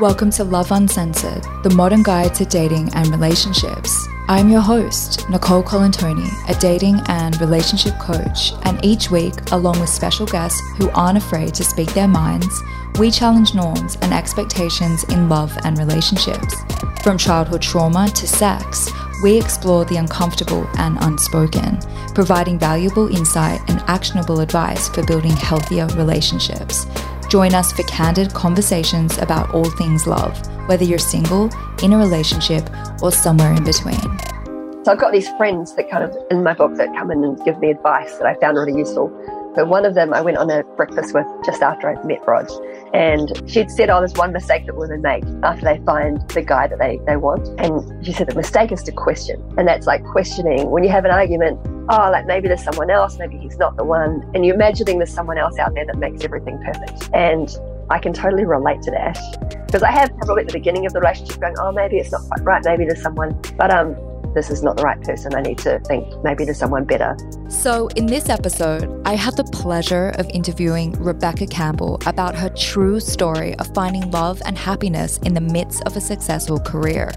Welcome to Love Uncensored, the modern guide to dating and relationships. I'm your host, Nicole Colantoni, a dating and relationship coach, and each week, along with special guests who aren't afraid to speak their minds, we challenge norms and expectations in love and relationships. From childhood trauma to sex, we explore the uncomfortable and unspoken, providing valuable insight and actionable advice for building healthier relationships. Join us for candid conversations about all things love, whether you're single, in a relationship, or somewhere in between. So I've got these friends that kind of in my book that come in and give me advice that I found really useful. So one of them I went on a breakfast with just after I'd met Rod. And she'd said, Oh, there's one mistake that women make after they find the guy that they, they want. And she said the mistake is to question. And that's like questioning when you have an argument, oh, like maybe there's someone else, maybe he's not the one. And you're imagining there's someone else out there that makes everything perfect. And I can totally relate to that because I have probably at the beginning of the relationship going, oh, maybe it's not quite right. Maybe there's someone, but um, this is not the right person. I need to think maybe there's someone better. So, in this episode, I had the pleasure of interviewing Rebekah Campbell about her true story of finding love and happiness in the midst of a successful career.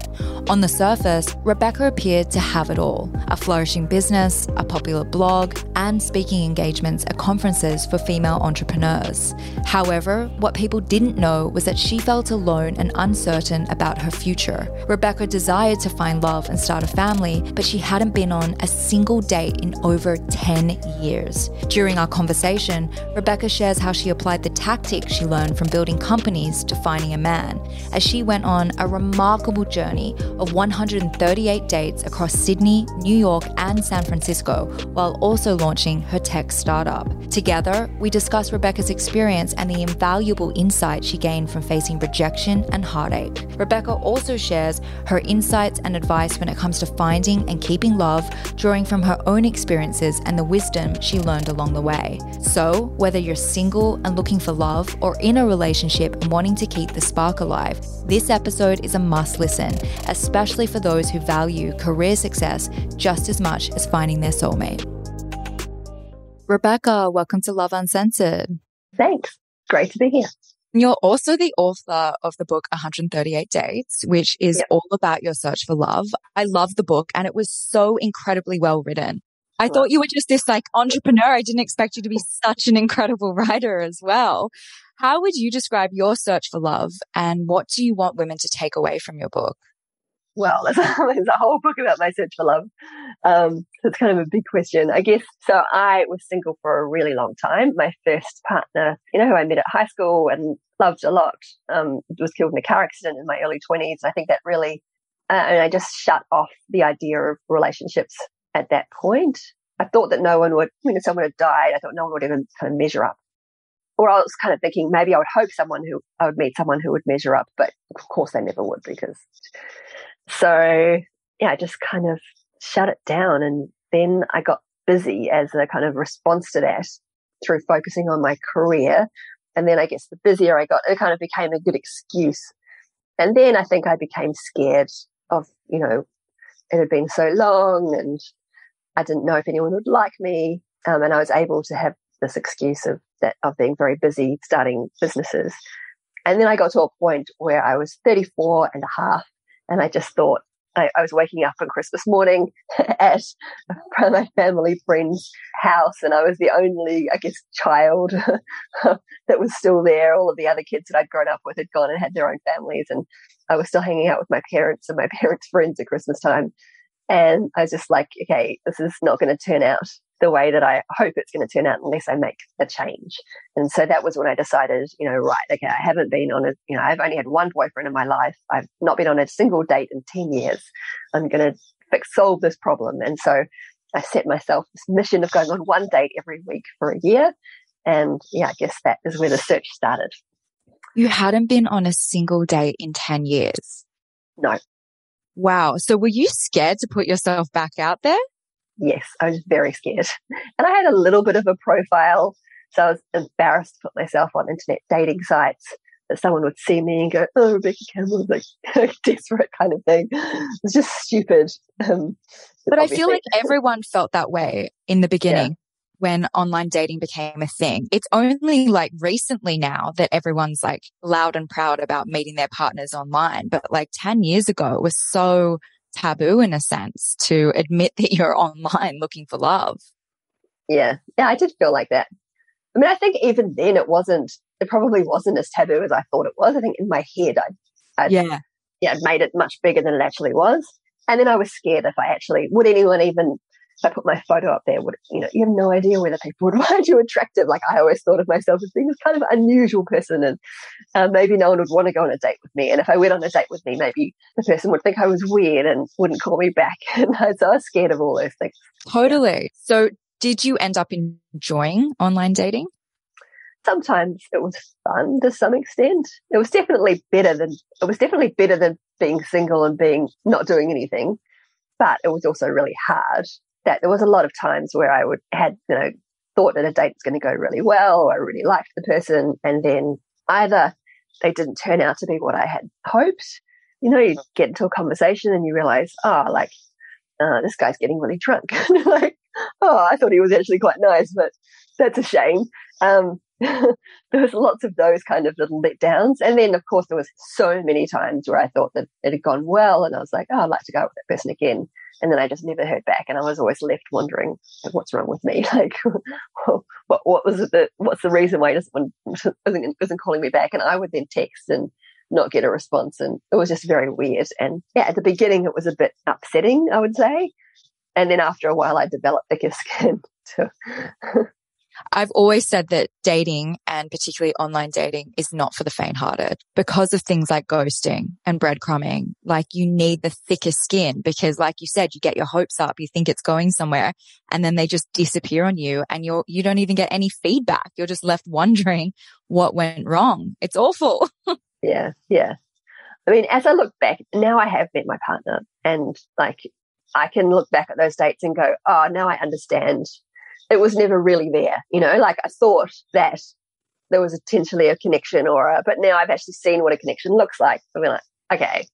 On the surface, Rebekah appeared to have it all a flourishing business, a popular blog, and speaking engagements at conferences for female entrepreneurs. However, what people didn't know was that she felt alone and uncertain about her future. Rebekah desired to find love and start a family family, but she hadn't been on a single date in over 10 years. During our conversation, Rebekah shares how she applied the tactics she learned from building companies to finding a man, as she went on a remarkable journey of 138 dates across Sydney, New York, and San Francisco, while also launching her tech startup. Together, we discuss Rebekah's experience and the invaluable insight she gained from facing rejection and heartache. Rebekah also shares her insights and advice when it comes to finding and keeping love, drawing from her own experiences and the wisdom she learned along the way. So, whether you're single and looking for love, or in a relationship and wanting to keep the spark alive, this episode is a must listen, especially for those who value career success just as much as finding their soulmate. Rebekah, welcome to Love Uncensored. Thanks. Great to be here. You're also the author of the book 138 Dates, which is yep. all about your search for love. I love the book and it was so incredibly well written. I thought you were just this like entrepreneur. I didn't expect you to be such an incredible writer as well. How would you describe your search for love and what do you want women to take away from your book? well, there's a, there's a whole book about my search for love. Um, so it's kind of a big question, I guess. So I was single for a really long time. My first partner, you know, who I met at high school and loved a lot, um, was killed in a car accident in my early 20s. I think that really, uh, and I just shut off the idea of relationships at that point. I thought that no one would, mean, if someone had died, I thought no one would even kind of measure up. Or I was kind of thinking maybe I would hope someone who I would meet someone who would measure up, but of course they never would because so yeah, I just kind of shut it down. And then I got busy as a kind of response to that through focusing on my career. And then I guess the busier I got, it kind of became a good excuse. And then I think I became scared of, you know, it had been so long and I didn't know if anyone would like me. Um, and I was able to have this excuse of that, of being very busy starting businesses. And then I got to a point where I was 34 and a half and I just thought, I, I, was waking up on Christmas morning at my family friend's house, and I was the only, I guess, child that was still there. All of the other kids that I'd grown up with had gone and had their own families, and I was still hanging out with my parents and my parents' friends at Christmas time. And I was just like, okay, this is not going to turn out the way that I hope it's going to turn out unless I make a change. And so that was when I decided, you know, right, okay, I haven't been on a, you know, I've only had one boyfriend in my life. I've not been on a single date in 10 years. I'm going to fix, solve this problem. And so I set myself this mission of going on one date every week for a year. And yeah, I guess that is where the search started. You hadn't been on a single date in 10 years? No. Wow. So were you scared to put yourself back out there? Yes, I was very scared. And I had a little bit of a profile. So I was embarrassed to put myself on internet dating sites that someone would see me and go, oh, Rebekah Campbell, like desperate kind of thing. It's just stupid. Um, but I feel like everyone felt that way in the beginning. when online dating became a thing. It's only like recently now that everyone's like loud and proud about meeting their partners online. But like 10 years ago, it was so taboo in a sense to admit that you're online looking for love. Yeah. Yeah. I did feel like that. I mean, I think even then it wasn't, it probably wasn't as taboo as I thought it was. I think in my head, I, yeah. Yeah, made it much bigger than it actually was. And then I was scared if I actually, would anyone even I put my photo up there, would you know, you have no idea whether people would find you attractive. Like I always thought of myself as being this kind of unusual person, and uh, maybe no one would want to go on a date with me. And if I went on a date with me, maybe the person would think I was weird and wouldn't call me back. And so I was scared of all those things. Totally. So, did you end up enjoying online dating? Sometimes it was fun to some extent. It was definitely better than it was definitely better than being single and being not doing anything but it was also really hard that there was a lot of times where I would had, you know, thought that a date was going to go really well, I really liked the person, and then either they didn't turn out to be what I had hoped. You know, you get into a conversation and you realize, oh, like, uh, this guy's getting really drunk. like, oh, I thought he was actually quite nice, but that's a shame. Um, there was lots of those kind of little letdowns. And then, of course, there was so many times where I thought that it had gone well and I was like, oh, I'd like to go with that person again. And then I just never heard back. And I was always left wondering, what's wrong with me? Like, what, what was that, what's the reason why he doesn't, isn't, isn't calling me back? And I would then text and not get a response. And it was just very weird. And yeah, at the beginning, it was a bit upsetting, I would say. And then after a while, I developed thicker skin to I've always said that dating and particularly online dating is not for the faint hearted because of things like ghosting and breadcrumbing. Like you need the thicker skin because like you said, you get your hopes up, you think it's going somewhere and then they just disappear on you and you're, you don't even get any feedback. You're just left wondering what went wrong. It's awful. yeah. Yeah. I mean, as I look back, now I have met my partner and like I can look back at those dates and go, oh, now I understand it was never really there. You know, like I thought that there was potentially a connection or a, but now I've actually seen what a connection looks like. I'm like, okay,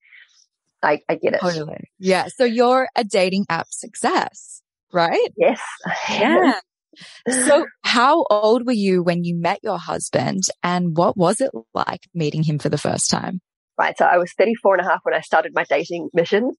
I, I get it. Totally. Yeah. So you're a dating app success, right? Yes. Yeah. so how old were you when you met your husband and what was it like meeting him for the first time? Right. So I was 34 and a half when I started my dating mission.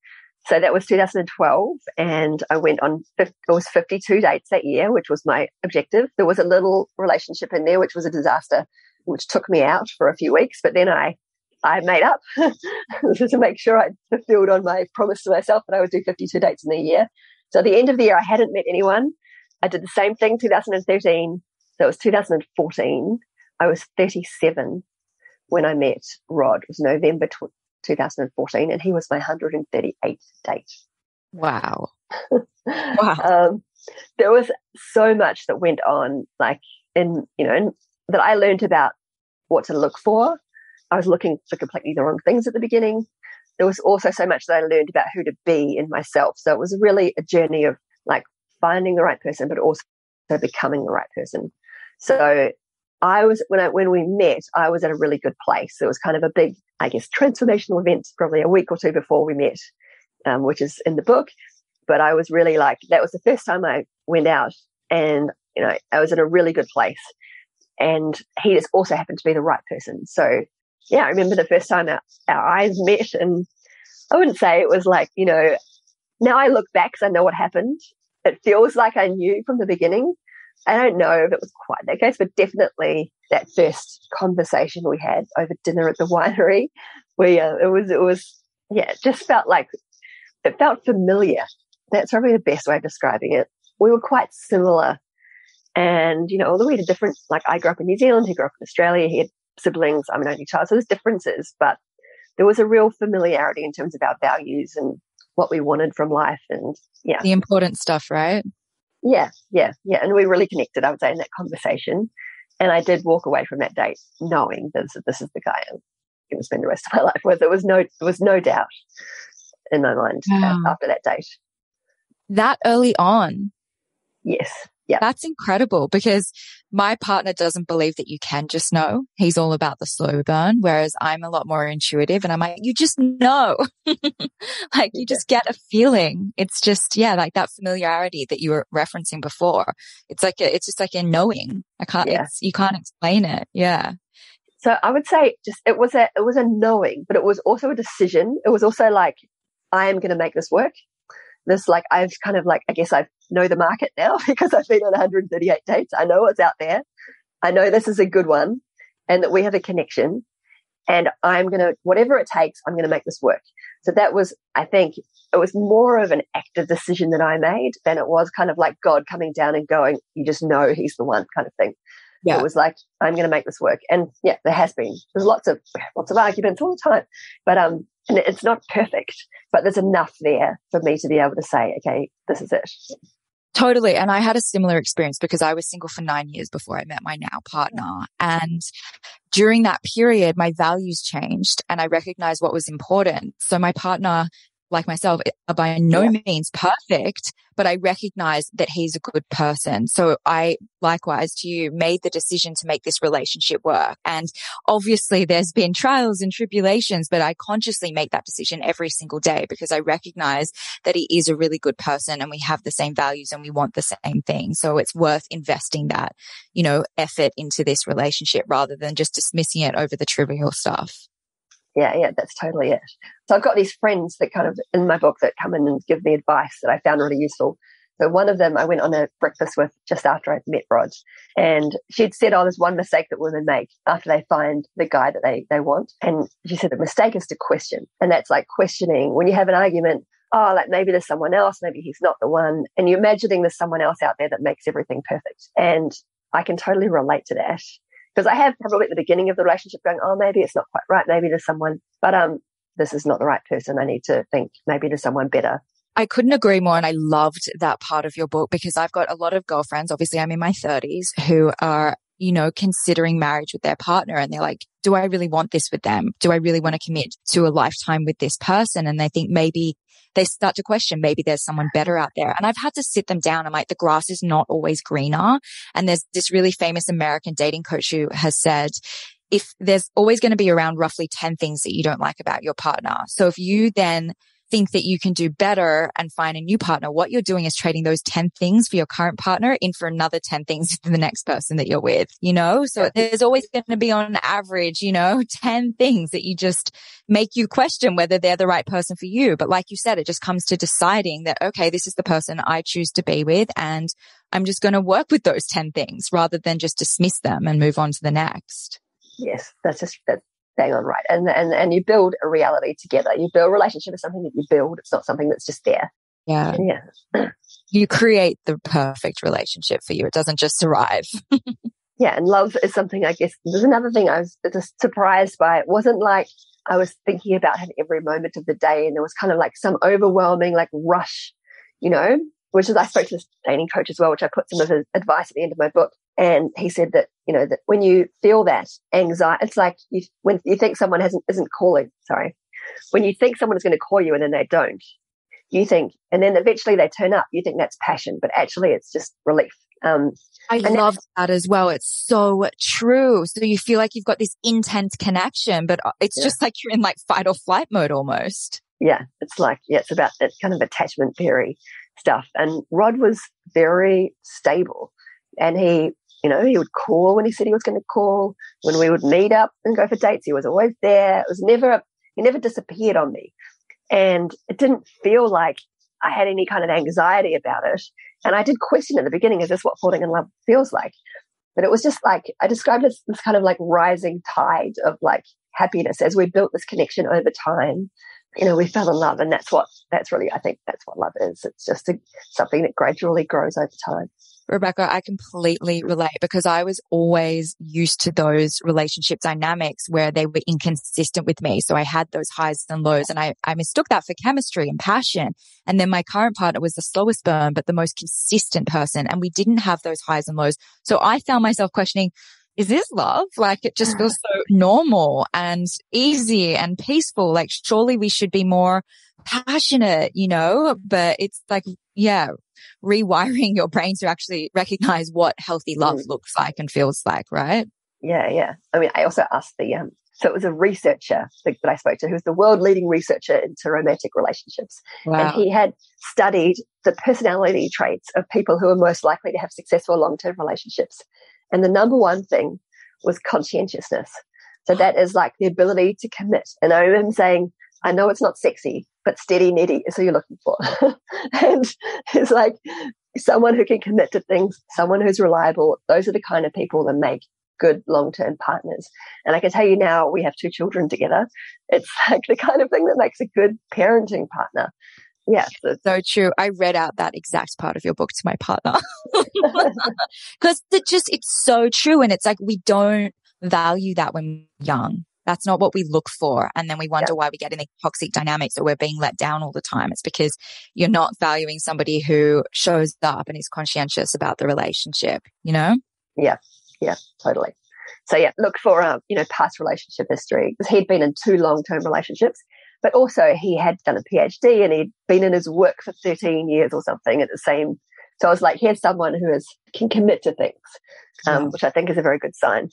So that was 2012, and I went on. It was 52 dates that year, which was my objective. There was a little relationship in there, which was a disaster, which took me out for a few weeks. But then I, I made up to make sure I fulfilled on my promise to myself that I would do 52 dates in a year. So at the end of the year, I hadn't met anyone. I did the same thing 2013. So it was 2014. I was 37 when I met Rod. It was November 2014, and he was my 138th date. Wow. wow. um, there was so much that went on, like in, you know, in, that I learned about what to look for. I was looking for completely the wrong things at the beginning. There was also so much that I learned about who to be in myself. So it was really a journey of like finding the right person, but also becoming the right person. So I was when I when we met, I was at a really good place. It was kind of a big, I guess, transformational event, probably a week or two before we met, um, which is in the book. But I was really like that was the first time I went out, and you know, I was in a really good place. And he just also happened to be the right person. So yeah, I remember the first time our, our eyes met, and I wouldn't say it was like you know. Now I look back because I know what happened. It feels like I knew from the beginning, I don't know if it was quite that case, but definitely that first conversation we had over dinner at the winery, we uh, it was it was yeah, it just felt like it felt familiar. That's probably the best way of describing it. We were quite similar, and you know, although we had different. Like I grew up in New Zealand, he grew up in Australia. He had siblings. I'm an only child, so there's differences, but there was a real familiarity in terms of our values and what we wanted from life, and yeah, the important stuff, right? Yeah, yeah, yeah. And we really connected, I would say, in that conversation. And I did walk away from that date knowing that this is the guy I'm going to spend the rest of my life with. There was no, there was no doubt in my mind wow. after that date. That early on. Yes. Yeah. That's incredible because my partner doesn't believe that you can just know. He's all about the slow burn, whereas I'm a lot more intuitive and I'm like, you just know. like you just get a feeling. It's just, yeah, like that familiarity that you were referencing before. It's like, a, it's just like a knowing. I can't, yeah. you can't explain it. Yeah. So I would say just, it was a, it was a knowing, but it was also a decision. It was also like, I am going to make this work this like I've kind of like I guess I know the market now because I've been on 138 dates. I know what's out there. I know this is a good one and that we have a connection and I'm going to whatever it takes I'm going to make this work. So that was I think it was more of an active decision that I made than it was kind of like God coming down and going you just know he's the one kind of thing. Yeah. It was like I'm going to make this work and yeah there has been there's lots of lots of arguments all the time but um and it's not perfect, but there's enough there for me to be able to say, okay, this is it. Totally. And I had a similar experience because I was single for nine years before I met my now partner. And during that period, my values changed and I recognized what was important. So my partner like myself are by no yeah. means perfect, but I recognize that he's a good person. So I likewise to you made the decision to make this relationship work. And obviously there's been trials and tribulations, but I consciously make that decision every single day because I recognize that he is a really good person and we have the same values and we want the same thing. So it's worth investing that, you know, effort into this relationship rather than just dismissing it over the trivial stuff yeah, yeah, that's totally it. So I've got these friends that kind of in my book that come in and give me advice that I found really useful. So one of them I went on a breakfast with just after I'd met Rod. And she'd said, Oh, there's one mistake that women make after they find the guy that they, they want. And she said the mistake is to question. And that's like questioning when you have an argument, oh, like maybe there's someone else, maybe he's not the one. And you're imagining there's someone else out there that makes everything perfect. And I can totally relate to that because I have probably at the beginning of the relationship going, oh, maybe it's not quite right. Maybe there's someone, but um, this is not the right person. I need to think maybe there's someone better. I couldn't agree more. And I loved that part of your book because I've got a lot of girlfriends. Obviously, I'm in my 30s who are, you know, considering marriage with their partner and they're like, do I really want this with them? Do I really want to commit to a lifetime with this person? And they think maybe they start to question maybe there's someone better out there. And I've had to sit them down. I'm like, the grass is not always greener. And there's this really famous American dating coach who has said, if there's always going to be around roughly 10 things that you don't like about your partner. So if you then think that you can do better and find a new partner, what you're doing is trading those 10 things for your current partner in for another 10 things for the next person that you're with, you know? So there's always going to be on average, you know, 10 things that you just make you question whether they're the right person for you. But like you said, it just comes to deciding that, okay, this is the person I choose to be with and I'm just going to work with those 10 things rather than just dismiss them and move on to the next. Yes, that's just, that, bang on right. And, and, and you build a reality together. You build a relationship is something that you build. It's not something that's just there. Yeah. Yeah. you create the perfect relationship for you. It doesn't just arrive. yeah. And love is something, I guess, there's another thing I was just surprised by. It wasn't like I was thinking about him every moment of the day and there was kind of like some overwhelming like rush, you know, which is I spoke to this dating coach as well, which I put some of his advice at the end of my book. And he said that, you know, that when you feel that anxiety, it's like you, when you think someone hasn't, isn't calling, sorry, when you think someone is going to call you and then they don't, you think, and then eventually they turn up, you think that's passion, but actually it's just relief. Um, I love that as well. It's so true. So you feel like you've got this intense connection, but uh, it's yeah. just like you're in like fight or flight mode almost. Yeah. It's like, yeah, it's about that kind of attachment theory stuff. And Rod was very stable and he you know, he would call when he said he was going to call. When we would meet up and go for dates, he was always there. It was never, he never disappeared on me. And it didn't feel like I had any kind of anxiety about it. And I did question at the beginning, is this what falling in love feels like? But it was just like, I described it as this kind of like rising tide of like happiness as we built this connection over time. You know, we fell in love and that's what, that's really, I think that's what love is. It's just a, something that gradually grows over time. Rebekah, I completely relate because I was always used to those relationship dynamics where they were inconsistent with me. So I had those highs and lows and I, I mistook that for chemistry and passion. And then my current partner was the slowest burn, but the most consistent person. And we didn't have those highs and lows. So I found myself questioning, is this love? Like it just feels so normal and easy and peaceful. Like surely we should be more passionate, you know, but it's like, yeah, rewiring your brain to actually recognize what healthy love mm. looks like and feels like, right? Yeah, yeah. I mean, I also asked the, um, so it was a researcher that I spoke to who's the world leading researcher into romantic relationships. Wow. And he had studied the personality traits of people who are most likely to have successful long term relationships. And the number one thing was conscientiousness. So that is like the ability to commit. And I remember him saying, I know it's not sexy, but steady Neddy is who you're looking for. and it's like someone who can commit to things, someone who's reliable. Those are the kind of people that make good long-term partners. And I can tell you now, we have two children together. It's like the kind of thing that makes a good parenting partner. Yeah. So true. I read out that exact part of your book to my partner because it just, it's so true. And it's like, we don't value that when we're young. That's not what we look for. And then we wonder yeah. why we get in the toxic dynamics or we're being let down all the time. It's because you're not valuing somebody who shows up and is conscientious about the relationship, you know? Yeah. Yeah, totally. So yeah, look for um, you know past relationship history because he'd been in two long term relationships, but also he had done a PhD and he'd been in his work for thirteen years or something at the same. So I was like, here's someone who is can commit to things, um, yeah. which I think is a very good sign.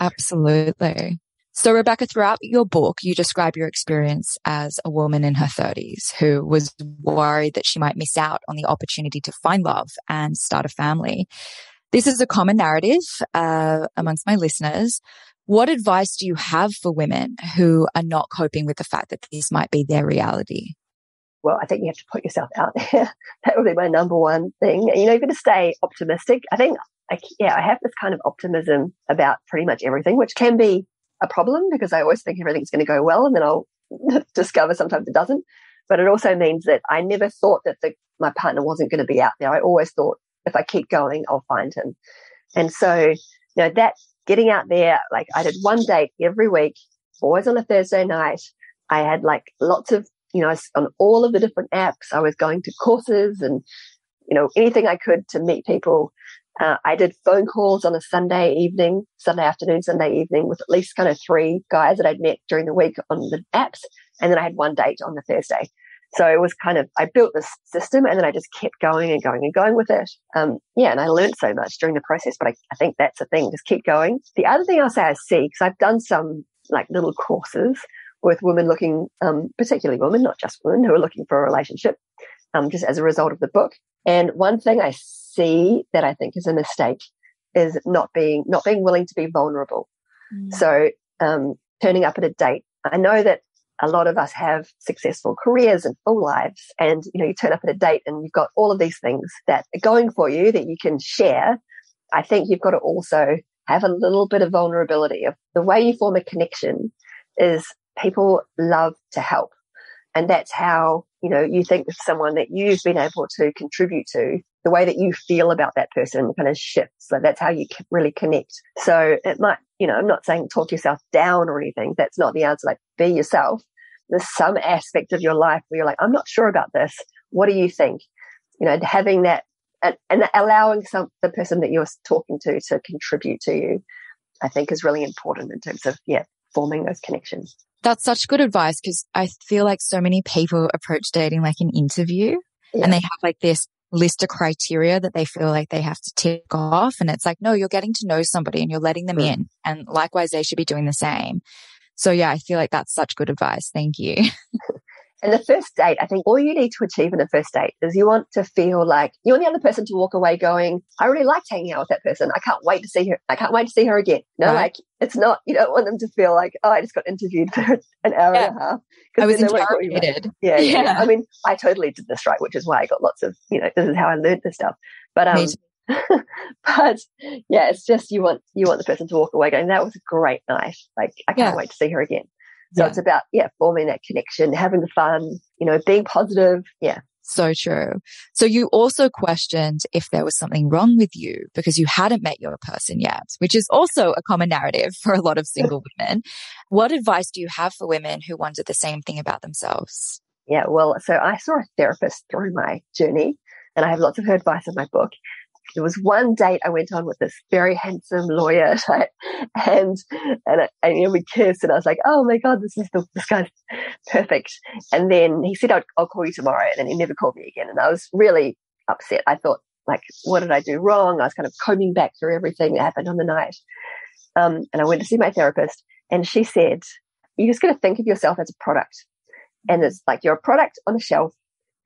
Absolutely. So, Rebekah, throughout your book, you describe your experience as a woman in her 30s who was worried that she might miss out on the opportunity to find love and start a family. This is a common narrative uh, amongst my listeners. What advice do you have for women who are not coping with the fact that this might be their reality? Well, I think you have to put yourself out there. that would be my number one thing. You know, you've got to stay optimistic. I think, I, yeah, I have this kind of optimism about pretty much everything, which can be a problem because I always think everything's going to go well and then I'll discover sometimes it doesn't. But it also means that I never thought that the, my partner wasn't going to be out there. I always thought if I keep going, I'll find him. And so, you know, that getting out there, like I did one date every week, always on a Thursday night. I had like lots of, you know, on all of the different apps. I was going to courses and, you know, anything I could to meet people. Uh, I did phone calls on a Sunday evening, Sunday afternoon, Sunday evening with at least kind of three guys that I'd met during the week on the apps. And then I had one date on the Thursday. So it was kind of, I built this system and then I just kept going and going and going with it. Um, yeah, and I learned so much during the process, but I, I think that's the thing, just keep going. The other thing I'll say I see, because I've done some like little courses with women looking, um, particularly women, not just women who are looking for a relationship, um, just as a result of the book. And one thing I see that I think is a mistake is not being, not being willing to be vulnerable. Mm. So, um, turning up at a date. I know that a lot of us have successful careers and full lives. And, you know, you turn up at a date and you've got all of these things that are going for you that you can share. I think you've got to also have a little bit of vulnerability of the way you form a connection is people love to help. And that's how, you know, you think of someone that you've been able to contribute to the way that you feel about that person kind of shifts. So that's how you really connect. So it might, you know, I'm not saying talk yourself down or anything. That's not the answer. Like be yourself there's some aspect of your life where you're like, I'm not sure about this. What do you think? You know, having that and, and allowing some the person that you're talking to to contribute to you, I think is really important in terms of yeah, forming those connections. That's such good advice because I feel like so many people approach dating like an interview yeah. and they have like this list of criteria that they feel like they have to tick off. And it's like, no, you're getting to know somebody and you're letting them mm. in. And likewise, they should be doing the same. So yeah, I feel like that's such good advice. Thank you. And the first date, I think all you need to achieve in a first date is you want to feel like you want the other person to walk away going, I really liked hanging out with that person. I can't wait to see her. I can't wait to see her again. No, right. like it's not, you don't want them to feel like, oh, I just got interviewed for an hour yeah. and a half. I was interrogated. Yeah, yeah, yeah. I mean, I totally did this right, which is why I got lots of, you know, this is how I learned this stuff. But, um, but yeah, it's just you want you want the person to walk away going, "That was a great night. Like I can't yeah. wait to see her again." So yeah. it's about yeah, forming that connection, having fun, you know, being positive. Yeah. So true. So you also questioned if there was something wrong with you because you hadn't met your person yet, which is also a common narrative for a lot of single women. What advice do you have for women who wonder the same thing about themselves? Yeah, well, so I saw a therapist through my journey and I have lots of her advice in my book. There was one date I went on with this very handsome lawyer and and, and you know, we kissed, and I was like, oh my god, this is the, this guy's perfect. And then he said, I'll, I'll call you tomorrow, and then he never called me again, and I was really upset. I thought, like, what did I do wrong? I was kind of combing back through everything that happened on the night, um, and I went to see my therapist, and she said, you're just going to think of yourself as a product, and it's like you're a product on a shelf,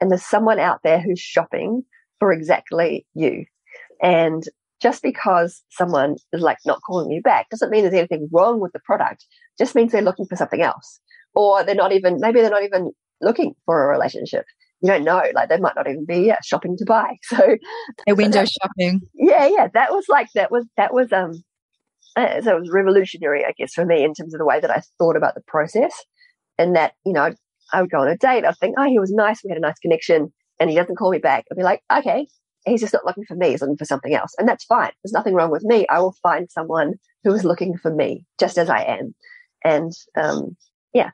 and there's someone out there who's shopping for exactly you. And just because someone is like not calling you back doesn't mean there's anything wrong with the product. just means they're looking for something else. Or they're not even, maybe they're not even looking for a relationship. You don't know. Like they might not even be yeah, shopping to buy. So a window so that, shopping. Yeah, yeah. That was like that was that was um uh, so it was revolutionary, I guess, for me in terms of the way that I thought about the process. And that, you know, I would go on a date, I'd think, oh, he was nice, we had a nice connection, and he doesn't call me back. I'd be like, okay, he's just not looking for me, he's looking for something else. And that's fine. There's nothing wrong with me. I will find someone who is looking for me just as I am. And um, yeah,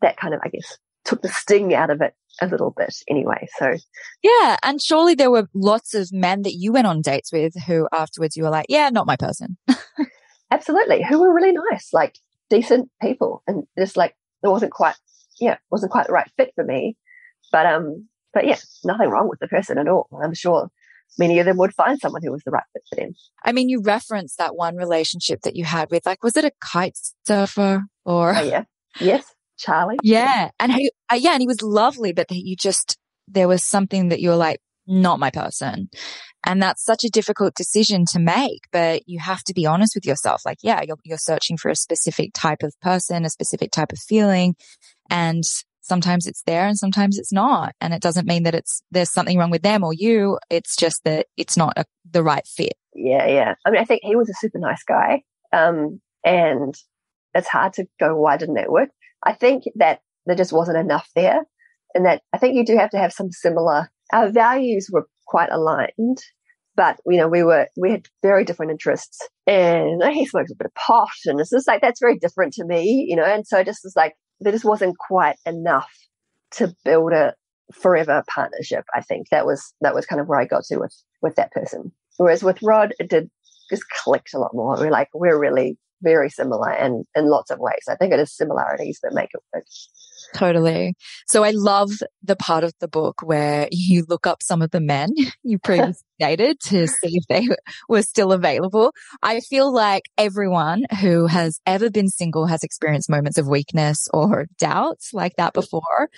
that kind of, I guess, took the sting out of it a little bit anyway. So yeah. And surely there were lots of men that you went on dates with who afterwards you were like, yeah, not my person. Absolutely. Who were really nice, like decent people. And just like, it wasn't quite, yeah, wasn't quite the right fit for me. But, um, but yeah, nothing wrong with the person at all. I'm sure many of them would find someone who was the right fit for them. I mean, you referenced that one relationship that you had with, like, was it a kite surfer or? Oh, yeah. Yes. Charlie. Yeah. And he, uh, yeah, and he was lovely, but you just, there was something that you were like, not my person. And that's such a difficult decision to make, but you have to be honest with yourself. Like, yeah, you're, you're searching for a specific type of person, a specific type of feeling. And sometimes it's there and sometimes it's not. And it doesn't mean that it's, there's something wrong with them or you. It's just that it's not a, the right fit. Yeah. Yeah. I mean, I think he was a super nice guy. Um, and it's hard to go, why didn't it work? I think that there just wasn't enough there and that I think you do have to have some similar, our values were quite aligned, but you know, we were, we had very different interests and he smokes a bit of pot and it's just like, that's very different to me, you know, and so just was like, there just wasn't quite enough to build a forever partnership. I think that was that was kind of where I got to with with that person. Whereas with Rod, it did just clicked a lot more. We're like we're really very similar and in lots of ways. I think it is similarities that make it work. Totally. So I love the part of the book where you look up some of the men you previously dated to see if they were still available. I feel like everyone who has ever been single has experienced moments of weakness or doubts like that before.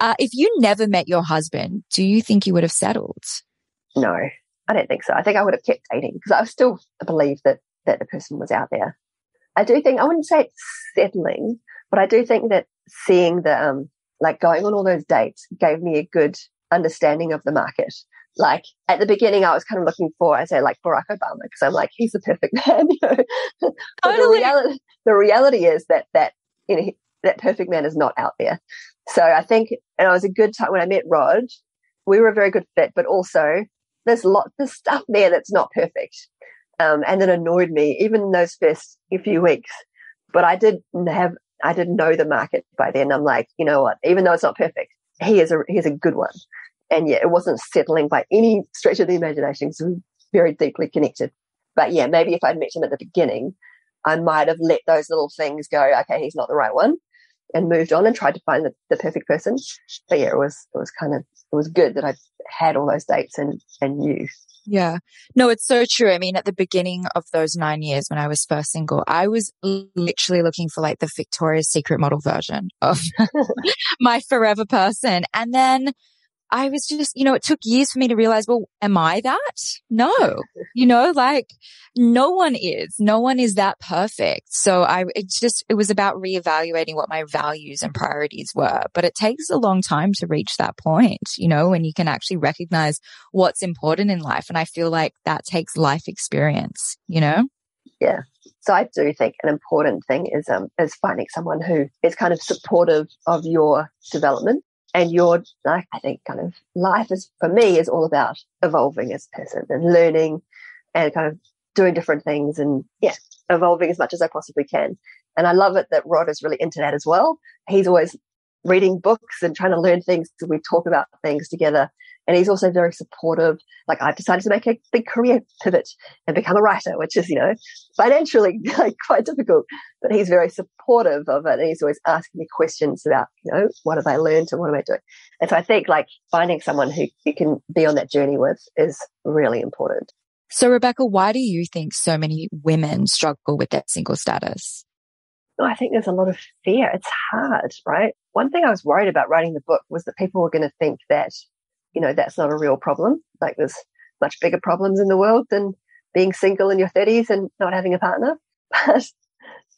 Uh, if you never met your husband, do you think you would have settled? No, I don't think so. I think I would have kept dating because I still believe that that the person was out there. I do think I wouldn't say it's settling, but I do think that seeing the, um, like going on all those dates gave me a good understanding of the market. Like at the beginning, I was kind of looking for, I say, like Barack Obama, because I'm like, he's the perfect man. but the reality, the reality is that that you know that perfect man is not out there. So I think, and it was a good time when I met Rod. We were a very good fit, but also there's lot there's stuff there that's not perfect, um, and it annoyed me even in those first few weeks. But I did have I didn't know the market by then. I'm like, you know what? Even though it's not perfect, he is a he is a good one. And yeah, it wasn't settling by any stretch of the imagination. It's very deeply connected. But yeah, maybe if I'd met him at the beginning, I might have let those little things go. Okay, he's not the right one, and moved on and tried to find the, the perfect person. But yeah, it was it was kind of it was good that I had all those dates and and knew yeah. No, it's so true. I mean, at the beginning of those nine years when I was first single, I was literally looking for like the Victoria's Secret model version of my forever person. And then I was just, you know, it took years for me to realize, well, am I that? No, you know, like no one is, no one is that perfect. So I, it's just, it was about reevaluating what my values and priorities were, but it takes a long time to reach that point, you know, when you can actually recognize what's important in life. And I feel like that takes life experience, you know? Yeah. So I do think an important thing is um is finding someone who is kind of supportive of your development and your like I think kind of life is for me is all about evolving as a person and learning and kind of doing different things and yeah, evolving as much as I possibly can. And I love it that Rod is really into that as well. He's always reading books and trying to learn things. So we talk about things together. And he's also very supportive. Like I've decided to make a big career pivot and become a writer, which is, you know, financially like quite difficult, but he's very supportive of it. And he's always asking me questions about, you know, what have I learned and what am I doing? And so I think like finding someone who you can be on that journey with is really important. So Rebekah, why do you think so many women struggle with that single status? Oh, I think there's a lot of fear. It's hard, right? One thing I was worried about writing the book was that people were going to think that, you know, that's not a real problem. Like there's much bigger problems in the world than being single in your 30s and not having a partner. But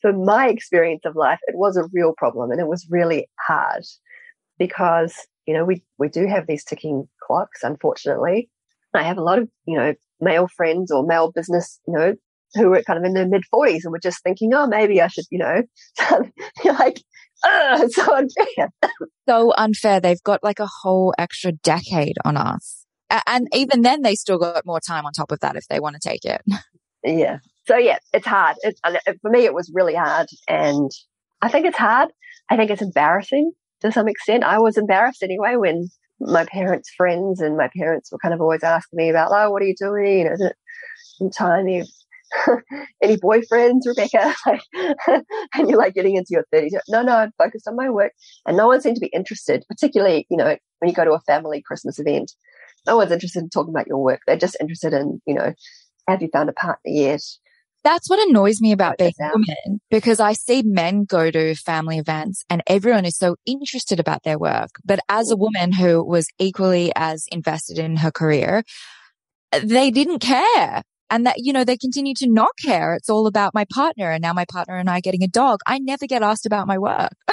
for my experience of life, it was a real problem and it was really hard because, you know, we, we do have these ticking clocks, unfortunately. I have a lot of, you know, male friends or male business, you know, who were kind of in their mid 40s and were just thinking, oh, maybe I should, you know, like, so unfair. so unfair. They've got like a whole extra decade on us. And even then, they still got more time on top of that if they want to take it. Yeah. So, yeah, it's hard. It's, uh, for me, it was really hard. And I think it's hard. I think it's embarrassing to some extent. I was embarrassed anyway when my parents' friends and my parents were kind of always asking me about, oh, what are you doing? Is it time you any boyfriends, Rebekah? and you're like getting into your 30s. No, no, I'm focused on my work. And no one seemed to be interested, particularly, you know, when you go to a family Christmas event. No one's interested in talking about your work. They're just interested in, you know, have you found a partner yet? That's what annoys me about being a woman because I see men go to family events and everyone is so interested about their work. But as a woman who was equally as invested in her career, they didn't care and that, you know, they continue to not care. It's all about my partner and now my partner and I getting a dog. I never get asked about my work.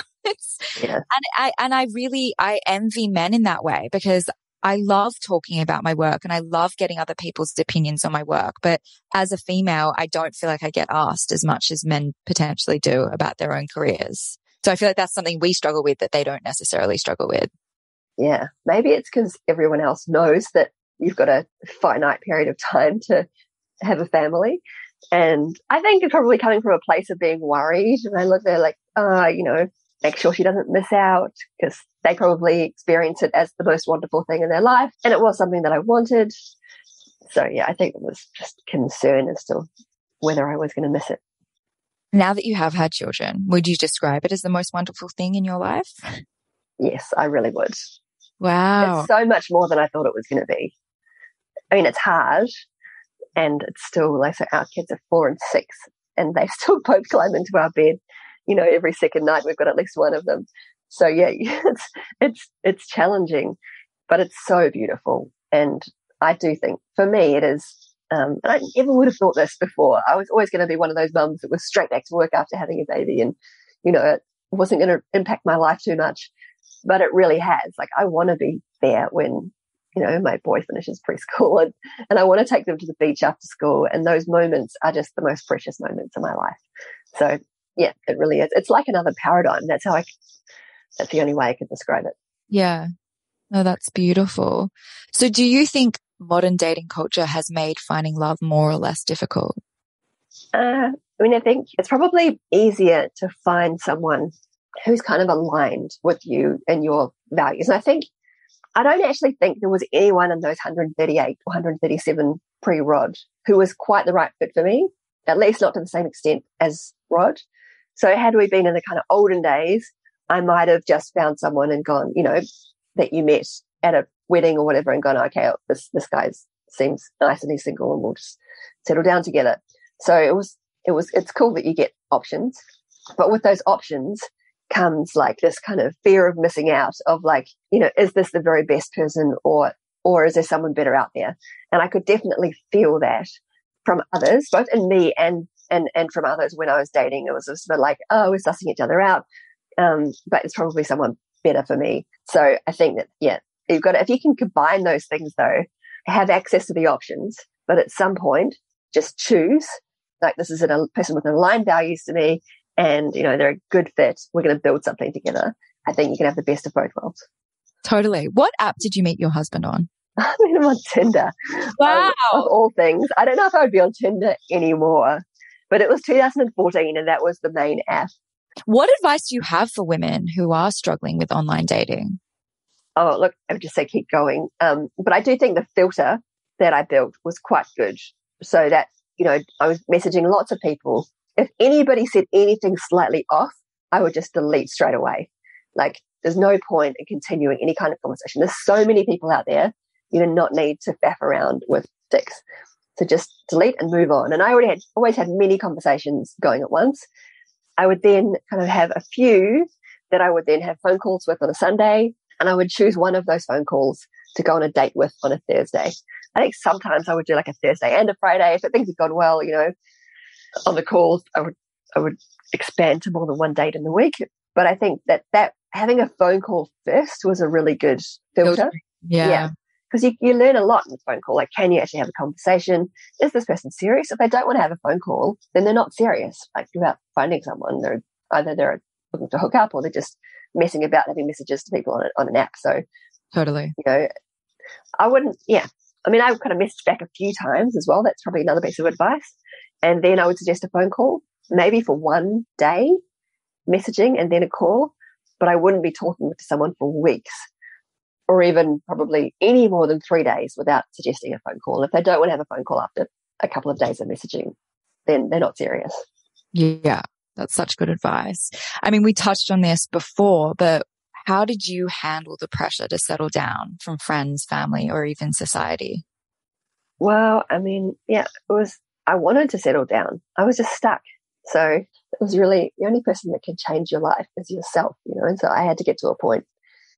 yeah. and I, and I really, I envy men in that way because I love talking about my work and I love getting other people's opinions on my work. But as a female, I don't feel like I get asked as much as men potentially do about their own careers. So I feel like that's something we struggle with that they don't necessarily struggle with. Yeah. Maybe it's because everyone else knows that you've got a finite period of time to have a family. And I think it's probably coming from a place of being worried. And I look there like, uh, you know, make sure she doesn't miss out because they probably experience it as the most wonderful thing in their life. And it was something that I wanted. So yeah, I think it was just concern as to whether I was going to miss it. Now that you have had children, would you describe it as the most wonderful thing in your life? Yes, I really would. Wow. It's so much more than I thought it was going to be. I mean, it's hard and it's still like so our kids are four and six and they still both climb into our bed you know every second night we've got at least one of them so yeah it's it's it's challenging but it's so beautiful and i do think for me it is um, and I never would have thought this before. I was always going to be one of those mums that was straight back to work after having a baby, and you know, it wasn't going to impact my life too much. But it really has. Like, I want to be there when you know, my boy finishes preschool and, and I want to take them to the beach after school. And those moments are just the most precious moments of my life. So yeah, it really is. It's like another paradigm. That's how I, that's the only way I can describe it. Yeah. No, that's beautiful. So do you think modern dating culture has made finding love more or less difficult? Uh, I mean, I think it's probably easier to find someone who's kind of aligned with you and your values. And I think I don't actually think there was anyone in those 138 or 137 pre Rod who was quite the right fit for me, at least not to the same extent as Rod. So had we been in the kind of olden days, I might have just found someone and gone, you know, that you met at a wedding or whatever and gone, okay, this, this guy seems nice and he's single and we'll just settle down together. So it was, it was, it's cool that you get options, but with those options, comes like this kind of fear of missing out of like, you know, is this the very best person or, or is there someone better out there? And I could definitely feel that from others, both in me and, and, and from others when I was dating. It was just a bit like, oh, we're sussing each other out. Um, but it's probably someone better for me. So I think that, yeah, you've got to, if you can combine those things though, have access to the options, but at some point just choose like this is a person with aligned values to me and you know they're a good fit we're going to build something together. I think you can have the best of both worlds. Totally. What app did you meet your husband on? I met him on tinder. Wow. Um, of all things. I don't know if i would be on tinder anymore but it was 2014 and that was the main app. What advice do you have for women who are struggling with online dating? Oh, look, I would just say keep going. Um, but I do think the filter that I built was quite good. So that, you know, I was messaging lots of people. If anybody said anything slightly off, I would just delete straight away. Like, there's no point in continuing any kind of conversation. There's so many people out there. You do not need to faff around with dicks. So just delete and move on. And I already had always had many conversations going at once. I would then kind of have a few that I would then have phone calls with on a Sunday, and I would choose one of those phone calls to go on a date with on a Thursday. I think sometimes I would do like a Thursday and a Friday. If things had gone well, you know, on the calls, I would I would expand to more than one date in the week. But I think that that having a phone call first was a really good filter. Yeah. yeah because you, you learn a lot in the phone call. Like, can you actually have a conversation? Is this person serious? If they don't want to have a phone call, then they're not serious. Like about finding someone, they're either they're looking to hook up or they're just messing about having messages to people on, a, on an app. So totally, you know, I wouldn't. Yeah, I mean, I've kind of messaged back a few times as well. That's probably another piece of advice. And then I would suggest a phone call, maybe for one day, messaging and then a call. But I wouldn't be talking to someone for weeks or even probably any more than three days without suggesting a phone call. If they don't want to have a phone call after a couple of days of messaging, then they're not serious. Yeah, that's such good advice. I mean, we touched on this before, but how did you handle the pressure to settle down from friends, family, or even society? Well, I mean, yeah, it was, I wanted to settle down. I was just stuck. So it was really the only person that can change your life is yourself, you know, and so I had to get to a point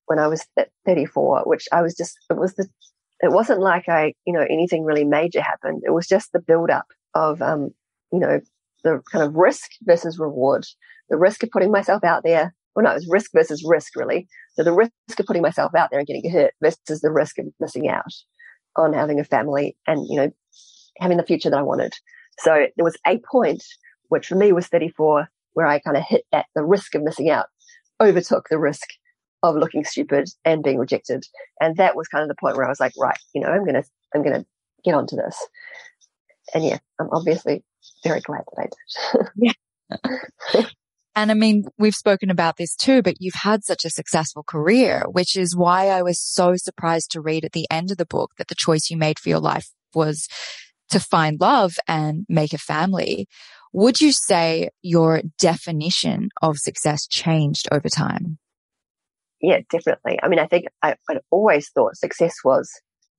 when I was 34, which I was just, it was the, it wasn't like I, you know, anything really major happened. It was just the build up of, um, you know, the kind of risk versus reward, the risk of putting myself out there. Well, no, it was risk versus risk, really. So the risk of putting myself out there and getting hurt versus the risk of missing out on having a family and, you know, having the future that I wanted. So there was a point, which for me was 34, where I kind of hit that the risk of missing out, overtook the risk of looking stupid and being rejected. And that was kind of the point where I was like, right, you know, I'm to, I'm to get onto this. And yeah, I'm obviously very glad that I did. yeah. And I mean, we've spoken about this too, but you've had such a successful career, which is why I was so surprised to read at the end of the book that the choice you made for your life was to find love and make a family. Would you say your definition of success changed over time? yeah, definitely. I mean, I think I, I'd always thought success was,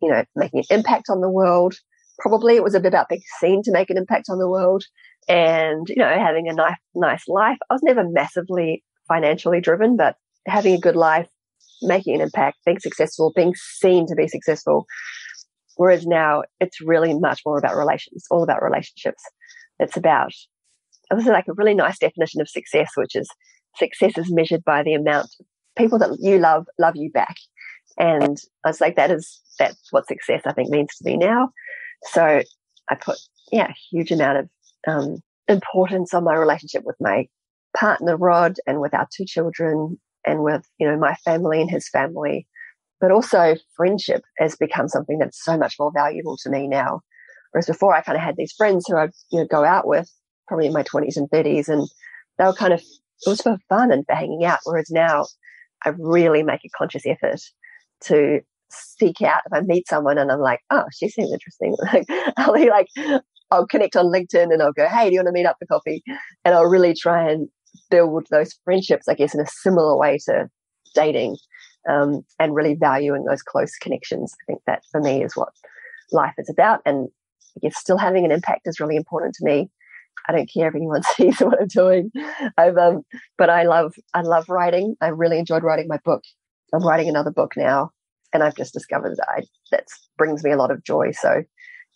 you know, making an impact on the world. Probably it was a bit about being seen to make an impact on the world and, you know, having a nice, nice life. I was never massively financially driven, but having a good life, making an impact, being successful, being seen to be successful. Whereas now it's really much more about relations, all about relationships. It's about, this is like a really nice definition of success, which is success is measured by the amount of people that you love love you back. And I was like, that is that's what success I think means to me now. So I put yeah, a huge amount of um, importance on my relationship with my partner Rod and with our two children and with you know my family and his family, but also friendship has become something that's so much more valuable to me now. Whereas before, I kind of had these friends who I'd you know go out with, probably in my twenties and thirties, and they were kind of it was for fun and for hanging out. Whereas now I really make a conscious effort to seek out if I meet someone and I'm like, oh, she seems interesting. Like I'll be like, I'll connect on LinkedIn and I'll go, hey, do you want to meet up for coffee? And I'll really try and build those friendships, I guess, in a similar way to dating um, and really valuing those close connections. I think that for me is what life is about. And guess still having an impact is really important to me. I don't care if anyone sees what I'm doing. I've, um, but I love, I love writing. I really enjoyed writing my book. I'm writing another book now and I've just discovered that I, that brings me a lot of joy. So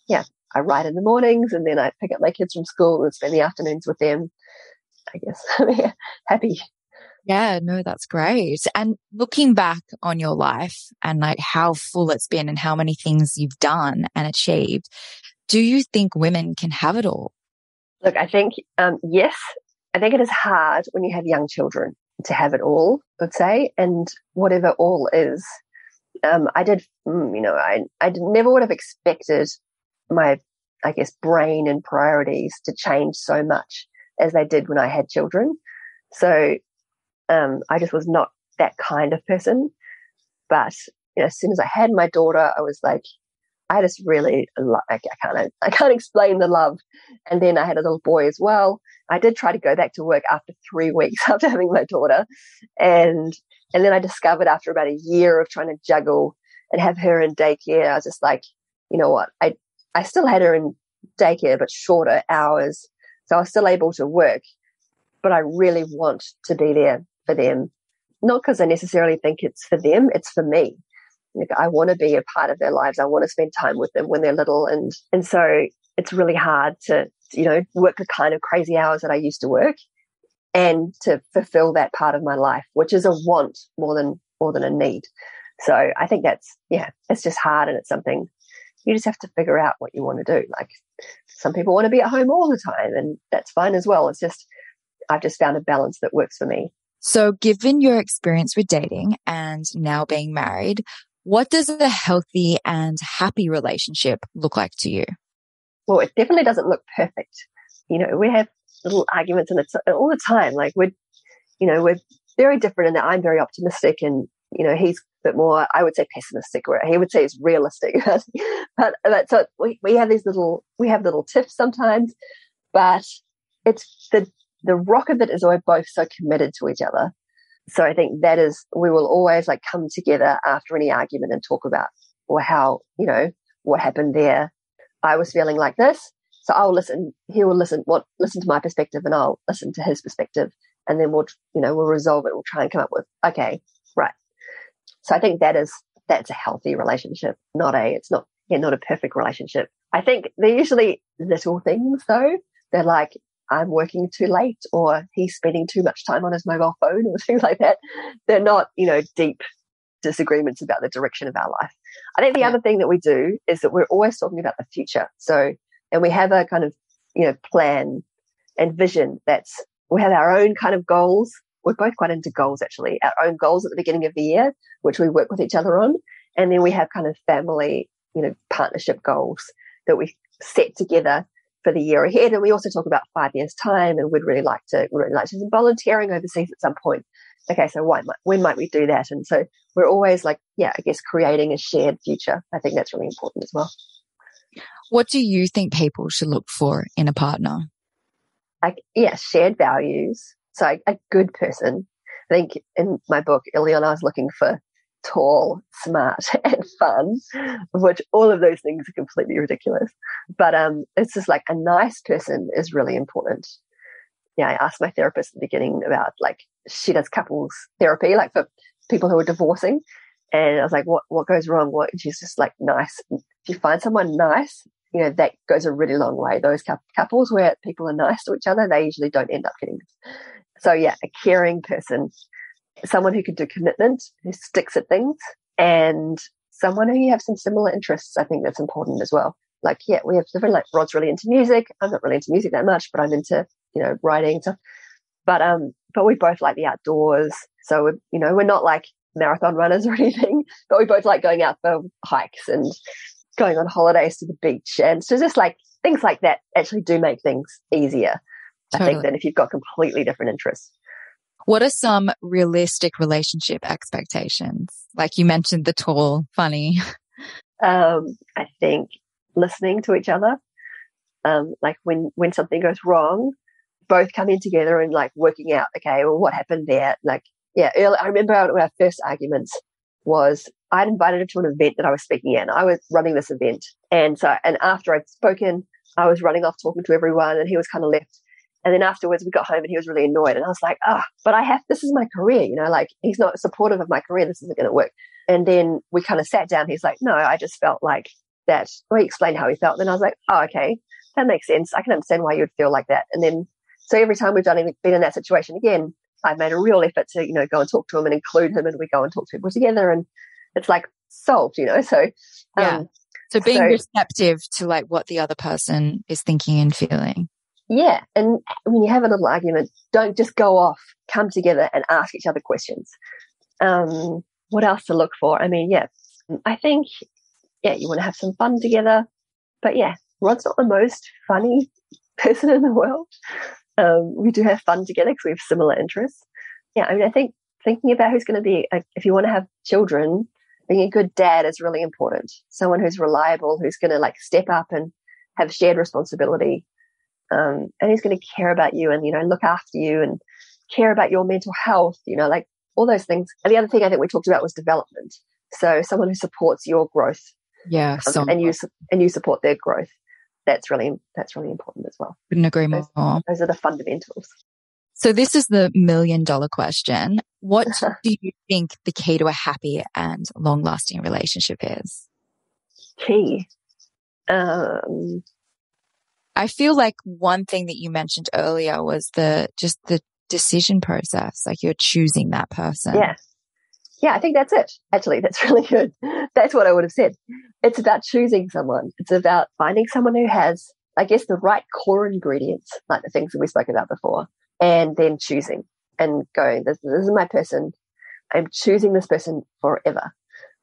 yeah, I write in the mornings and then I pick up my kids from school and spend the afternoons with them. I guess happy. Yeah, no, that's great. And looking back on your life and like how full it's been and how many things you've done and achieved, do you think women can have it all? Look, I think, um, yes, I think it is hard when you have young children to have it all, I would say, and whatever all is. Um, I did, mm, you know, I, I never would have expected my, I guess, brain and priorities to change so much as they did when I had children. So, um, I just was not that kind of person. But you know, as soon as I had my daughter, I was like, I just really, like I can't, I can't explain the love. And then I had a little boy as well. I did try to go back to work after three weeks after having my daughter. And, and then I discovered after about a year of trying to juggle and have her in daycare, I was just like, you know what? I, I still had her in daycare, but shorter hours. So I was still able to work, but I really want to be there for them. Not because I necessarily think it's for them, it's for me. Like, I want to be a part of their lives. I want to spend time with them when they're little. And, and so it's really hard to, you know, work the kind of crazy hours that I used to work and to fulfill that part of my life, which is a want more than, more than a need. So I think that's, yeah, it's just hard and it's something you just have to figure out what you want to do. Like some people want to be at home all the time and that's fine as well. It's just, I've just found a balance that works for me. So given your experience with dating and now being married, what does a healthy and happy relationship look like to you? Well, it definitely doesn't look perfect. You know, we have little arguments and it's all the time. Like we're, you know, we're very different that I'm very optimistic and, you know, he's a bit more, I would say pessimistic, or he would say it's realistic. but, but so we, we have these little, we have little tips sometimes, but it's the, the rocket that is we're both so committed to each other so I think that is, we will always like come together after any argument and talk about or how, you know, what happened there. I was feeling like this. So I'll listen, he will listen, what, listen to my perspective and I'll listen to his perspective. And then we'll, you know, we'll resolve it. We'll try and come up with, okay, right. So I think that is, that's a healthy relationship, not a, it's not, yeah, not a perfect relationship. I think they're usually little things though. They're like, I'm working too late or he's spending too much time on his mobile phone or things like that. They're not, you know, deep disagreements about the direction of our life. I think the yeah. other thing that we do is that we're always talking about the future. So, and we have a kind of, you know, plan and vision that's, we have our own kind of goals. We're both quite into goals actually, our own goals at the beginning of the year, which we work with each other on. And then we have kind of family, you know, partnership goals that we set together for the year ahead. And we also talk about five years time and we'd really like to, really like to do volunteering overseas at some point. Okay. So why, when might we do that? And so we're always like, yeah, I guess creating a shared future. I think that's really important as well. What do you think people should look for in a partner? Like, yeah, shared values. So a, a good person. I think in my book, Ileana was looking for tall, smart, and fun, which all of those things are completely ridiculous. But um, it's just like a nice person is really important. Yeah, I asked my therapist at the beginning about like she does couples therapy, like for people who are divorcing. And I was like, what, what goes wrong? What? She's just like, nice. If you find someone nice, you know, that goes a really long way. Those couples where people are nice to each other, they usually don't end up getting. So yeah, a caring person someone who can do commitment, who sticks at things, and someone who you have some similar interests. I think that's important as well. Like, yeah, we have different, like, Rod's really into music. I'm not really into music that much, but I'm into, you know, writing and stuff. But, um, but we both like the outdoors. So, we're, you know, we're not like marathon runners or anything, but we both like going out for hikes and going on holidays to the beach. And so just like things like that actually do make things easier. Totally. I think than if you've got completely different interests. What are some realistic relationship expectations? Like you mentioned the tall, funny. Um, I think listening to each other. Um, like when, when something goes wrong, both coming together and like working out, okay, well, what happened there? Like, yeah, early, I remember our, our first arguments was I'd invited him to an event that I was speaking at. I was running this event. And so, and after I'd spoken, I was running off talking to everyone and he was kind of left and then afterwards, we got home and he was really annoyed. And I was like, ah, oh, but I have, this is my career, you know, like he's not supportive of my career. This isn't going to work. And then we kind of sat down. He's like, no, I just felt like that. Well, he explained how he felt. And I was like, oh, okay, that makes sense. I can understand why you would feel like that. And then, so every time we've done it been in that situation again, I've made a real effort to, you know, go and talk to him and include him and we go and talk to people together and it's like solved, you know, so, um, yeah. So being so, receptive to like what the other person is thinking and feeling. Yeah. And when you have a little argument, don't just go off, come together and ask each other questions. Um, what else to look for? I mean, yeah, I think, yeah, you want to have some fun together. But yeah, Rod's not the most funny person in the world. Um, we do have fun together because we have similar interests. Yeah, I mean, I think thinking about who's going to be, if you want to have children, being a good dad is really important. Someone who's reliable, who's going to like step up and have shared responsibility. Um, and he's going to care about you and, you know, look after you and care about your mental health, you know, like all those things. And the other thing I think we talked about was development. So someone who supports your growth. Yeah. Um, and you, and you support their growth. That's really, that's really important as well. Couldn't agree more. Those, those are the fundamentals. So this is the million dollar question. What do you think the key to a happy and long lasting relationship is? Key. Um, I feel like one thing that you mentioned earlier was the just the decision process, like you're choosing that person. Yeah. Yeah, I think that's it. Actually, that's really good. That's what I would have said. It's about choosing someone. It's about finding someone who has, I guess, the right core ingredients, like the things that we spoke about before, and then choosing and going, this, this is my person. I'm choosing this person forever.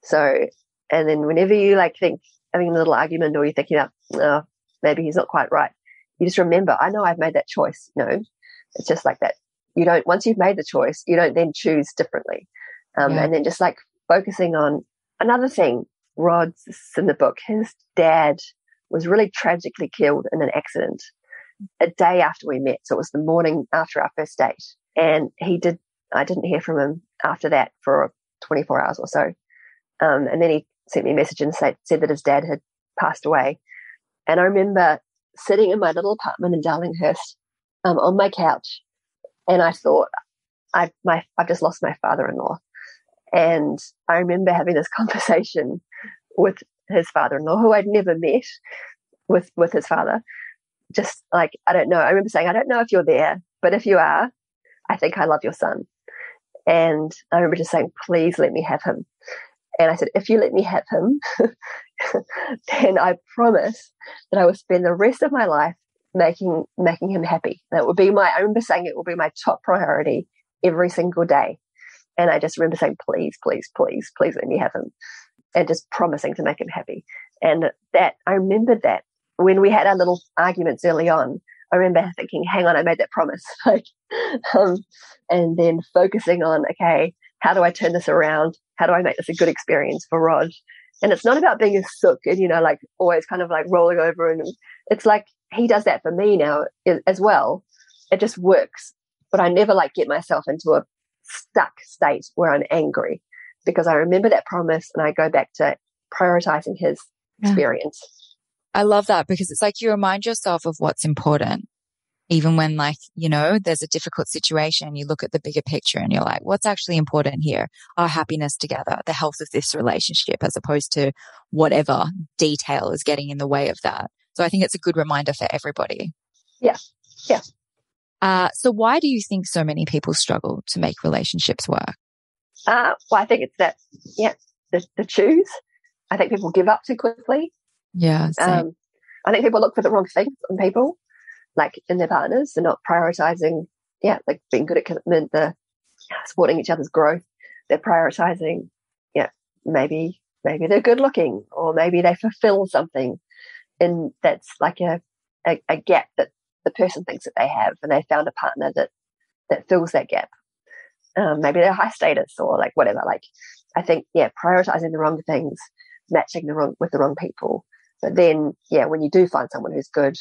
So, and then whenever you like think, having a little argument or you're thinking about, oh, maybe he's not quite right, you just remember, I know I've made that choice. You know, it's just like that. You don't, once you've made the choice, you don't then choose differently. Um, yeah. and then just like focusing on another thing, Rod's in the book, his dad was really tragically killed in an accident a day after we met. So it was the morning after our first date. And he did, I didn't hear from him after that for 24 hours or so. Um, and then he sent me a message and said, said that his dad had passed away. And I remember sitting in my little apartment in Darlinghurst um, on my couch. And I thought, I, my, I've just lost my father-in-law. And I remember having this conversation with his father-in-law, who I'd never met, with with his father, just like, I don't know. I remember saying, I don't know if you're there, but if you are, I think I love your son. And I remember just saying, please let me have him. And I said, if you let me have him, then I promise that I will spend the rest of my life making, making him happy. That would be my, I remember saying it will be my top priority every single day. And I just remember saying, please, please, please, please let me have him. And just promising to make him happy. And that, I remembered that when we had our little arguments early on, I remember thinking, hang on, I made that promise. like, um, and then focusing on, okay, how do I turn this around? How do I make this a good experience for Rod? And it's not about being a sook and, you know, like always kind of like rolling over. And it's like he does that for me now as well. It just works. But I never like get myself into a stuck state where I'm angry because I remember that promise and I go back to prioritizing his yeah. experience. I love that because it's like you remind yourself of what's important. Even when like, you know, there's a difficult situation, you look at the bigger picture and you're like, what's actually important here? Our happiness together, the health of this relationship, as opposed to whatever detail is getting in the way of that. So I think it's a good reminder for everybody. Yeah. Yeah. Uh, so why do you think so many people struggle to make relationships work? Uh, well, I think it's that, yeah, the, the choose. I think people give up too quickly. Yeah. Um, I think people look for the wrong things in people, like in their partners. They're not prioritizing, yeah, like being good at commitment, the supporting each other's growth. They're prioritizing, yeah, maybe, maybe they're good looking or maybe they fulfill something. And that's like a, a, a gap that the person thinks that they have and they found a partner that, that fills that gap. Um, maybe they're high status or like whatever. Like, I think, yeah, prioritizing the wrong things, matching the wrong with the wrong people but then, yeah, when you do find someone who's good,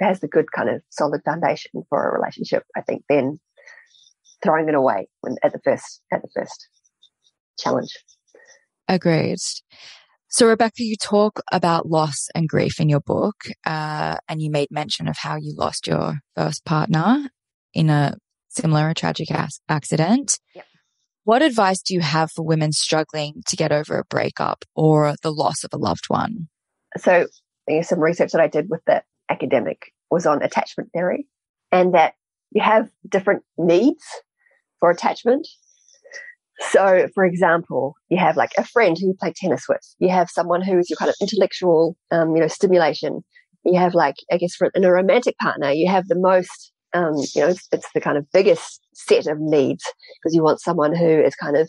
has the good kind of solid foundation for a relationship, I think then throwing it away when at the first at the first challenge. Agreed. So, Rebekah, you talk about loss and grief in your book, uh, and you made mention of how you lost your first partner in a similar tragic accident. Yep. What advice do you have for women struggling to get over a breakup or the loss of a loved one? so you know, some research that I did with the academic was on attachment theory and that you have different needs for attachment. So, for example, you have like a friend who you play tennis with. You have someone who is your kind of intellectual, um, you know, stimulation. You have like, I guess, for, in a romantic partner, you have the most, um, you know, it's, it's the kind of biggest set of needs because you want someone who is kind of,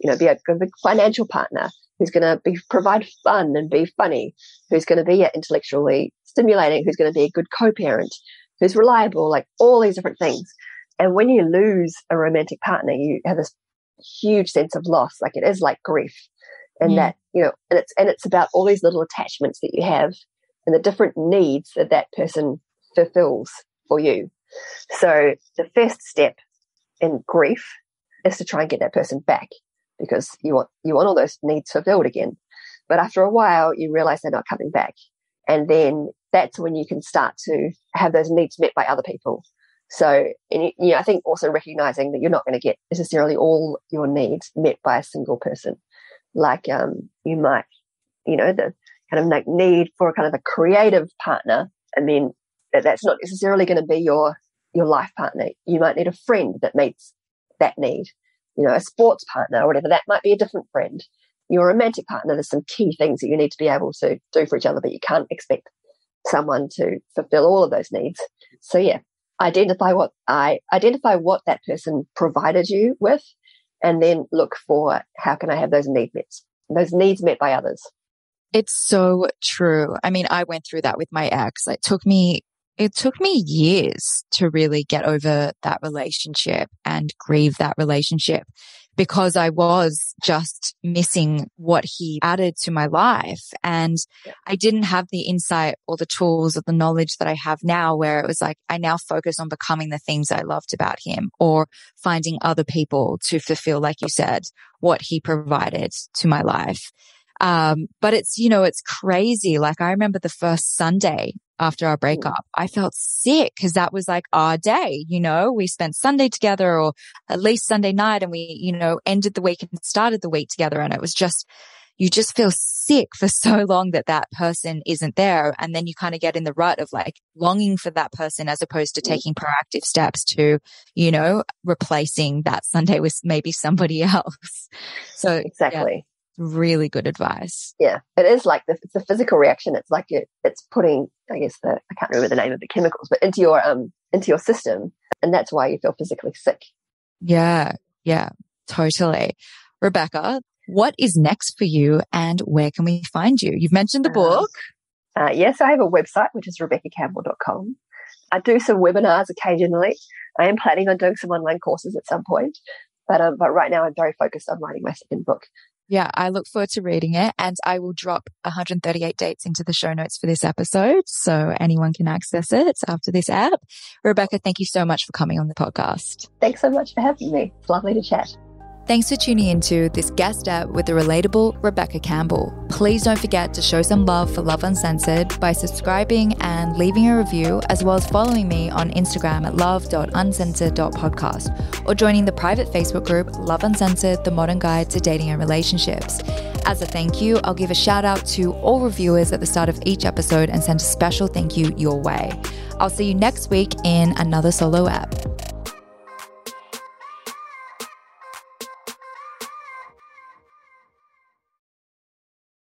you know, be a good financial partner who's going to be provide fun and be funny, who's going to be intellectually stimulating, who's going to be a good co-parent, who's reliable, like all these different things. And when you lose a romantic partner, you have this huge sense of loss. Like it is like grief. And mm. that, you know, and it's, and it's about all these little attachments that you have and the different needs that that person fulfills for you. So the first step in grief is to try and get that person back because you want, you want all those needs fulfilled again. But after a while, you realize they're not coming back. And then that's when you can start to have those needs met by other people. So, and, you know, I think also recognizing that you're not going to get necessarily all your needs met by a single person. Like, um, you might, you know, the kind of like need for a kind of a creative partner. And then that's not necessarily going to be your, your life partner. You might need a friend that meets that need, you know, a sports partner or whatever. That might be a different friend. Your romantic partner, there's some key things that you need to be able to do for each other, but you can't expect someone to fulfill all of those needs. So yeah, identify what I identify what that person provided you with, and then look for how can I have those needs met, those needs met by others. It's so true. I mean, I went through that with my ex. It took me it took me years to really get over that relationship and grieve that relationship because I was just missing what he added to my life. And I didn't have the insight or the tools or the knowledge that I have now where it was like, I now focus on becoming the things I loved about him or finding other people to fulfill, like you said, what he provided to my life. Um, but it's, you know, it's crazy. Like I remember the first Sunday after our breakup. I felt sick because that was like our day. You know, we spent Sunday together or at least Sunday night and we, you know, ended the week and started the week together. And it was just, you just feel sick for so long that that person isn't there. And then you kind of get in the rut of like longing for that person as opposed to mm. taking proactive steps to, you know, replacing that Sunday with maybe somebody else. So exactly really good advice. Yeah, it is like the, it's a physical reaction. It's like it, it's putting, I guess the I can't remember the name of the chemicals, but into your um into your system, and that's why you feel physically sick. Yeah, yeah, totally. Rebekah, what is next for you, and where can we find you? You've mentioned the uh, book. Uh, yes, I have a website which is rebekahcampbell.com. I do some webinars occasionally. I am planning on doing some online courses at some point, but um, but right now I'm very focused on writing my second book. Yeah, I look forward to reading it and I will drop 138 dates into the show notes for this episode so anyone can access it after this app. Rebekah, thank you so much for coming on the podcast. Thanks so much for having me. It's lovely to chat. Thanks for tuning into this guest app with the relatable Rebekah Campbell. Please don't forget to show some love for Love Uncensored by subscribing and leaving a review, as well as following me on Instagram at love.uncensored.podcast or joining the private Facebook group Love Uncensored The Modern Guide to Dating and Relationships. As a thank you, I'll give a shout out to all reviewers at the start of each episode and send a special thank you your way. I'll see you next week in another solo app.